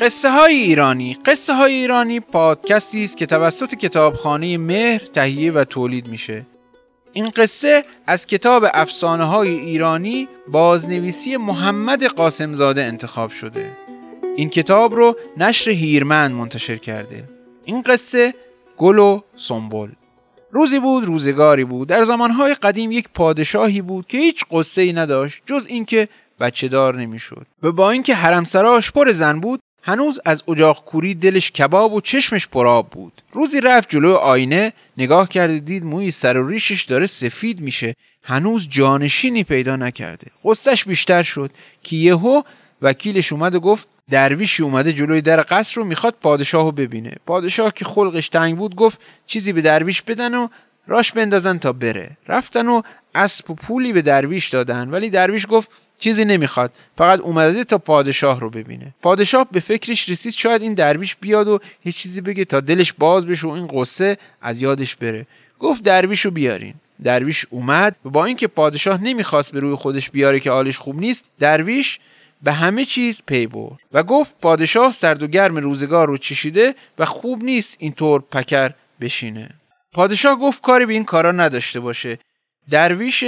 قصه های ایرانی. قصه های ایرانی پادکستی است که توسط کتابخانه مهر تهیه و تولید میشه. این قصه از کتاب افسانه های ایرانی بازنویسی محمد قاسمزاده انتخاب شده. این کتاب رو نشر هیرمند منتشر کرده. این قصه گل و سنبل. روزی بود روزگاری بود. در زمانهای قدیم یک پادشاهی بود که هیچ قصه ای نداشت جز اینکه بچه دار نمی‌شد. و با اینکه حرمسراش پر زن بود هنوز از اجاق کوری دلش کباب و چشمش پراب بود. روزی رفت جلو آینه نگاه کرده دید موی سر و ریشش داره سفید میشه. هنوز جانشینی پیدا نکرده. قصهش بیشتر شد. که یهو وکیلش اومد و گفت درویشی اومده جلوی در قصر رو می‌خواد پادشاه رو ببینه. پادشاه که خلقش تنگ بود گفت چیزی به درویش بدن و راش بندازن تا بره. رفتن و اسب و پولی به درویش دادن. ولی درویش گفت چیزی نمی‌خواد. فقط اومده تا پادشاه رو ببینه. پادشاه به فکرش رسید شاید این درویش بیاد و یه چیزی بگه تا دلش باز بشه و این قصه از یادش بره. گفت درویش رو بیارین. درویش اومد و با اینکه پادشاه نمی‌خواست به روی خودش بیاره که حالش خوب نیست درویش به همه چیز پی برد و گفت پادشاه سرد و گرم روزگار رو چشیده و خوب نیست اینطور پکر بشینه. پادشاه گفت کاری به این کارا نداشته باشه. درویش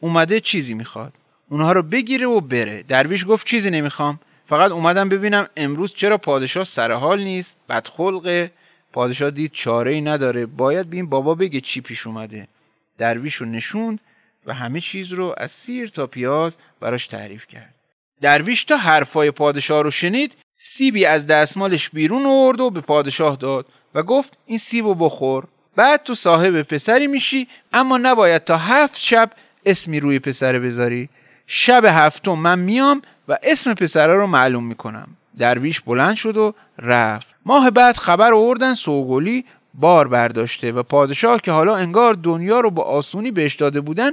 اومده چیزی می‌خواد. اونها رو بگیره و بره. درویش گفت چیزی نمی‌خوام. فقط اومدم ببینم امروز چرا پادشاه سر حال نیست. بدخلقه پادشاه دید چاره ای نداره. باید به بابا بگه چی پیش اومده. درویش رو نشوند و همه چیز رو از سیر تا پیاز براش تعریف کرد. درویش تا حرفای پادشاه رو شنید سیبی از دستمالش بیرون آورد و به پادشاه داد و گفت این سیب رو بخور. بعد تو صاحب پسری میشی اما نباید تا هفت شب اسمی روی پسر بذاری. شب هفتم من میام و اسم پسره رو معلوم می‌کنم. درویش بلند شد و رفت. ماه بعد خبر آوردن سوگلی بار برداشته و پادشاه که حالا انگار دنیا رو با آسونی بهش داده بودن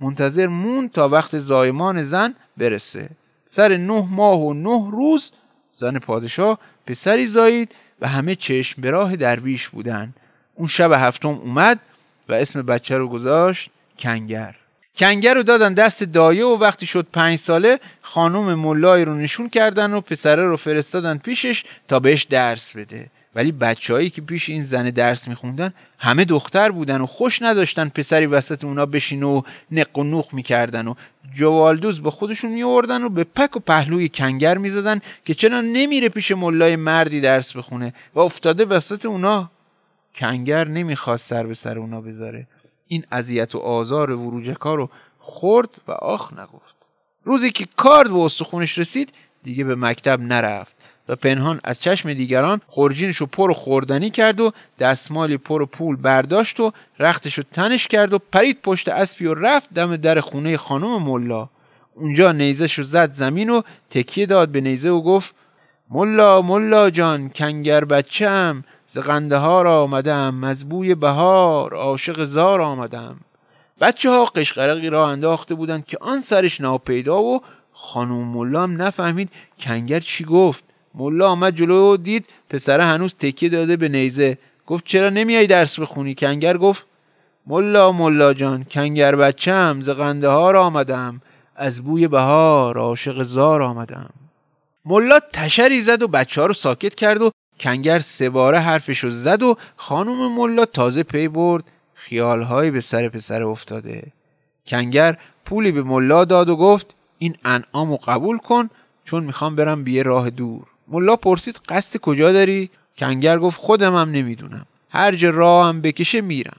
منتظر مون تا وقت زایمان زن برسه. سر نه ماه و نه روز زن پادشاه پسری زایید و همه چشم به راه درویش بودن. اون شب هفتم اومد و اسم بچه رو گذاشت کنگر. کنگر رو دادن دست دایه و وقتی شد پنج ساله خانم ملای رو نشون کردن و پسره رو فرستادن پیشش تا بهش درس بده. ولی بچههایی که پیش این زن درس میخوندن همه دختر بودن و خوش نداشتن پسری وسط اونا بشین و نق و نوخ می‌کردن و جوالدوز با خودشون میوردن و به پک و پهلوی کنگر می‌زدن که چرا نمیره پیش ملای مردی درس بخونه و افتاده وسط اونا. کنگر نمی‌خواست سر به سر اونا بذاره. این اذیت و آزار وروجکا رو خورد و آخ نگفت. روزی که کارد به استخونش رسید دیگه به مکتب نرفت و پنهان از چشم دیگران خورجینش رو پر و خوردنی کرد و دستمالی پر و پول برداشت و رختش رو تنش کرد و پرید پشت اسبی و رفت دم در خونه خانم ملا. اونجا نیزش رو زد زمین و تکیه داد به نیزه و گفت ملا ملا جان کنگر بچم ز قندهار آمدم از بوی بهار عاشق زار آمدم. بچه ها قشقرقی را انداخته بودند که آن سرش ناپیدا و خانم ملا هم نفهمید کنگر چی گفت. ملا آمد جلو و دید پسره هنوز تکیه داده به نیزه. گفت چرا نمیای درس بخونی؟ کنگر گفت ملا ملا جان کنگر بچم ز قندهار آمدم. از بوی بهار عاشق زار آمدم. ملا تشری زد و بچه ها رو ساکت کرد و کنگر سه باره حرفشو زد و خانم ملا تازه پی برد خیالهایی به سر پسر افتاده. کنگر پولی به ملا داد و گفت این انعامو قبول کن چون می‌خوام برم بیه راه دور. ملا پرسید قصد کجا داری؟ کنگر گفت خودم هم نمی‌دونم. هر جا راهم بکشه میرم.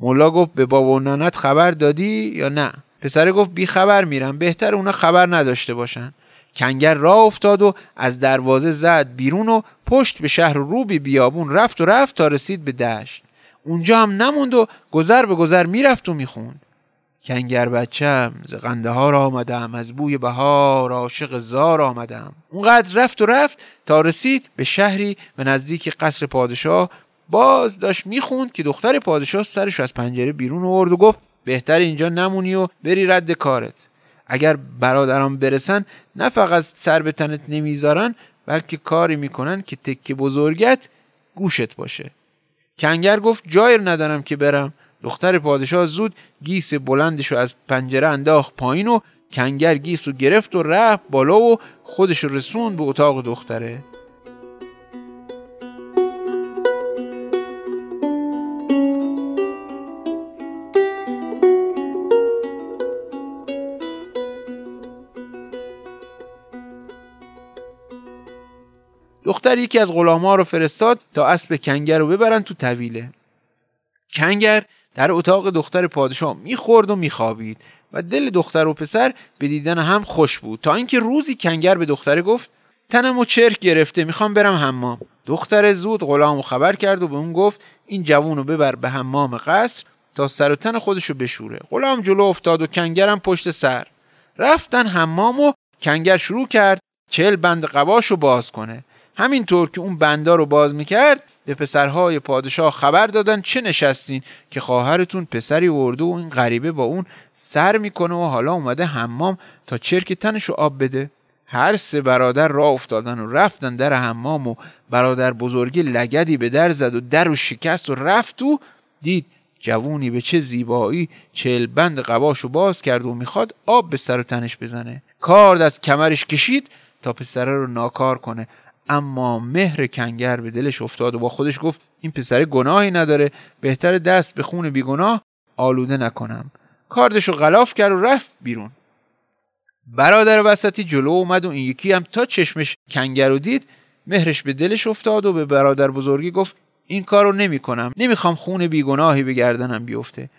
ملا گفت به بابا و نانت خبر دادی یا نه؟ پسر گفت بی خبر میرم بهتر اونا خبر نداشته باشن. کنگر راه افتاد و از دروازه زد بیرون و پشت به شهر رو به بیابون رفت و رفت تا رسید به دشت. اونجا هم نموند و گذر به گذر می‌رفت و می‌خوند. کنگر بچم ز قندهار آمدم از بوی بهار عاشق زار آمدم. اونقدر رفت و رفت تا رسید به شهری و نزدیک قصر پادشاه. باز داشت می‌خوند که دختر پادشاه سرش از پنجره بیرون آورد و گفت بهتر اینجا نمونی و بری رد کارت. اگر برادران برسن نه فقط سر به تنت نمی‌ذارن بلکه کاری می‌کنن که تکه بزرگت گوشت باشه. کنگر گفت جای ندارم که برم. دختر پادشاه زود گیس بلندش رو از پنجره انداخت پایین و کنگر گیس رو گرفت و رفت بالا و خودش رسون به اتاق دختره. دختر یکی از غلاما رو فرستاد تا اسب کنگر رو ببرن تو طویله. کنگر در اتاق دختر پادشاه می‌خورد و میخوابید و دل دختر و پسر به دیدن هم خوش بود. تا اینکه روزی کنگر به دختره گفت تنم و چرک گرفته می‌خوام برم حمام. دختر زود غلام خبر کرد و به اون گفت این جوون رو ببر به حمام قصر تا سر و تن خودشو بشوره. غلام جلو افتاد و کنگرم پشت سر. رفتن حمام و کنگر شروع کرد چل بند قباش باز کنه. همینطور که اون بندا رو باز می‌کرد به پسرهای پادشاه خبر دادن چه نشستین که خواهرتون پسری ورده و این غریبه با اون سر می‌کنه و حالا اومده حمام تا چرک تنش رو آب بده. هر سه برادر راه افتادن و رفتن در حمام و برادر بزرگی لگدی به در زد و در و شکست و رفت و دید جوونی به چه زیبایی چل بند قباشو باز کرد و می‌خواد آب به سر و تنش بزنه. کارد از کمرش کشید تا پسره رو ناکار کنه. اما مهر کنگر به دلش افتاد و با خودش گفت این پسر گناهی نداره بهتر دست به خون بیگناه آلوده نکنم. کاردش رو غلاف کرد و رفت بیرون. برادر وسطی جلو اومد و این یکی هم تا چشمش کنگر رو دید مهرش به دلش افتاد و به برادر بزرگی گفت این کارو نمی کنم نمی‌خوام خون بیگناهی به گردنم بیفته.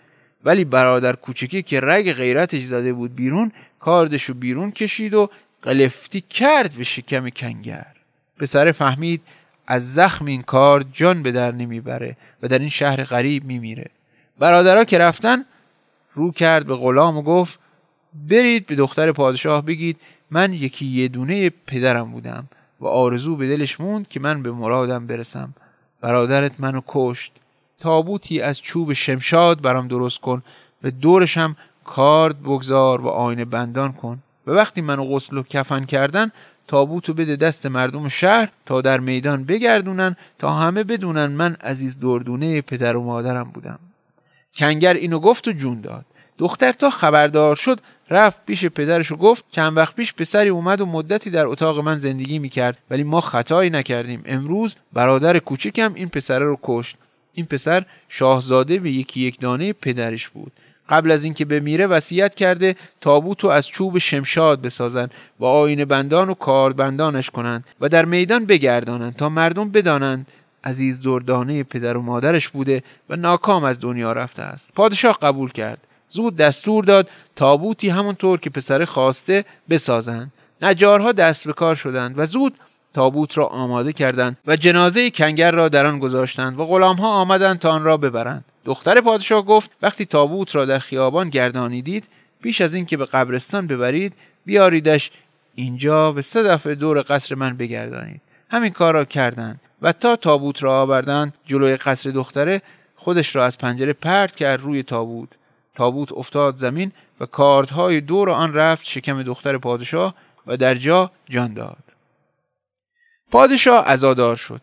ولی برادر کوچکی که رگ غیرتش زده بود بیرون کاردشو بیرون کشید و قلفتی کرد به شکم کنگر. پسر فهمید از زخم این کار جان به در نمی‌بره و در این شهر غریب میمیره. برادرها که رفتن رو کرد به غلام و گفت برید به دختر پادشاه بگید من یکی یه دونه پدرم بودم و آرزو به دلش موند که من به مرادم برسم. برادرت منو کشت. تابوتی از چوب شمشاد برام درست کن. و دورشم کارد بگذار و آینه بندان کن. و وقتی منو غسل و کفن کردن تابوتو بده دست مردم شهر تا در میدان بگردونن تا همه بدونن من عزیز دردونه پدر و مادرم بودم. کنگر اینو گفت و جون داد. دختر تا خبردار شد رفت پیش پدرش و گفت چند وقت پیش پسری اومد و مدتی در اتاق من زندگی می‌کرد ولی ما خطایی نکردیم. امروز برادر کوچکم این پسره رو کشت. این پسر شاهزاده به یکی یک دانه پدرش بود. قبل از اینکه بمیره وصیت کرده تابوت رو از چوب شمشاد بسازن و آینه بندان و کاربندانش کنند و در میدان بگردانند تا مردم بدانند عزیز دردانه پدر و مادرش بوده و ناکام از دنیا رفته است. پادشاه قبول کرد. زود دستور داد تابوتی همونطور که پسر خواسته بسازند. نجارها دست به کار شدند و زود تابوت را آماده کردند و جنازه کنگر را در آن گذاشتند و غلامها آمدند تا آن را ببرند. دختر پادشاه گفت وقتی تابوت را در خیابان گردانیدید پیش از اینکه به قبرستان ببرید بیاریدش. اینجا به سه دفعه دور قصر من بگردانید. همین کار را کردند و تا تابوت را آوردند جلوی قصر دختره خودش را از پنجره پرت کرد روی تابوت. تابوت افتاد زمین و کاردهای دور آن رفت شکم دختر پادشاه و در جا جان داد. پادشاه ازادار شد.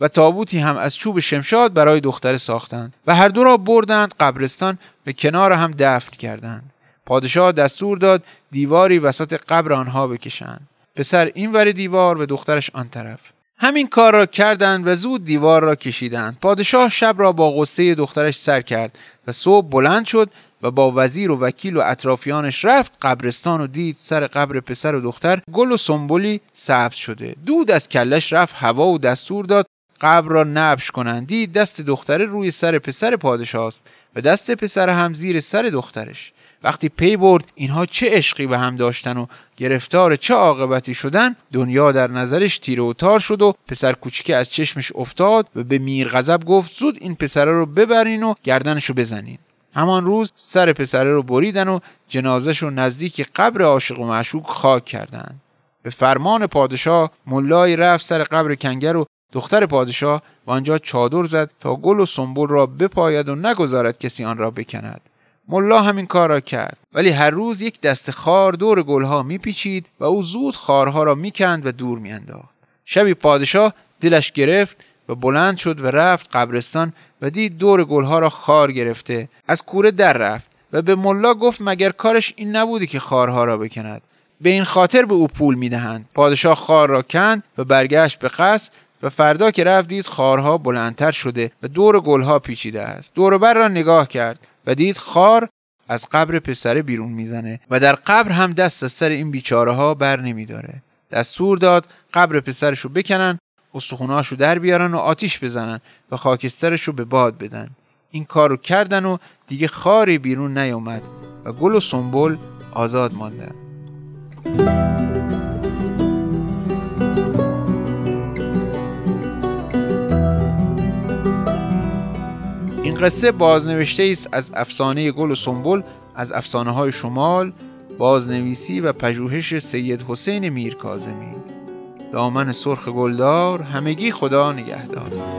و تابوتی هم از چوب شمشاد برای دختر ساختند و هر دو را بردند قبرستان به کنار هم دفن کردند. پادشاه دستور داد دیواری وسط قبر آنها بکشند. پسر این ور دیوار و دخترش آن طرف. همین کار را کردند و زود دیوار را کشیدند. پادشاه شب را با غصه دخترش سر کرد و صبح بلند شد و با وزیر و وکیل و اطرافیانش رفت قبرستان و دید سر قبر پسر و دختر گل و سنبولی سبز شده. دود از کلش رفت هوا و دستور داد قبر را نبش کنند. دید دست دختره روی سر پسر پادشاه است و دست پسر هم زیر سر دخترش. وقتی پی برد اینها چه عشقی به هم داشتن و گرفتار چه عاقبتی شدن دنیا در نظرش تیره و تار شد و پسر کوچیک از چشمش افتاد و به میر غضب گفت زود این پسره رو ببرین و گردنشو بزنین. همان روز سر پسره رو بریدن و جنازش رو نزدیک قبر عاشق و معشوق خاک کردند. به فرمان پادشاه ملای رفت سر قبر کنگر و دختر پادشاه و آنجا چادر زد تا گل و سنبول را بپاید و نگذارد کسی آن را بکند. ملا همین کار را کرد. ولی هر روز یک دست خار دور گلها میپیچید و او زود خارها را می‌کند و دور میانداخت. شبی پادشاه دلش گرفت و بلند شد و رفت قبرستان و دید دور گلها را خار گرفته. از کوره در رفت و به ملا گفت مگر کارش این نبودی که خارها را بکند. به این خاطر به او پول می‌دهند. پادشاه خار را کند و برگشت به قصر و فردا که رفت دید خارها بلندتر شده و دور گلها پیچیده است. دور بر را نگاه کرد و دید خار از قبر پسره بیرون می‌زنه و در قبر هم دست از سر این بیچاره ها بر نمیداره. دستور داد قبر پسرشو بکنن استخونهاش رو در بیارن و آتیش بزنن و خاکسترش رو به باد بدن. این کار رو کردن و دیگه خاری بیرون نیومد و گل و سنبل آزاد ماندن. این قصه بازنوشته است از افسانه گل و سنبل از افسانه های شمال بازنویسی و پژوهش سید حسین میرکاظمی. دامن سرخ گلدار همگی خدا نگهدار.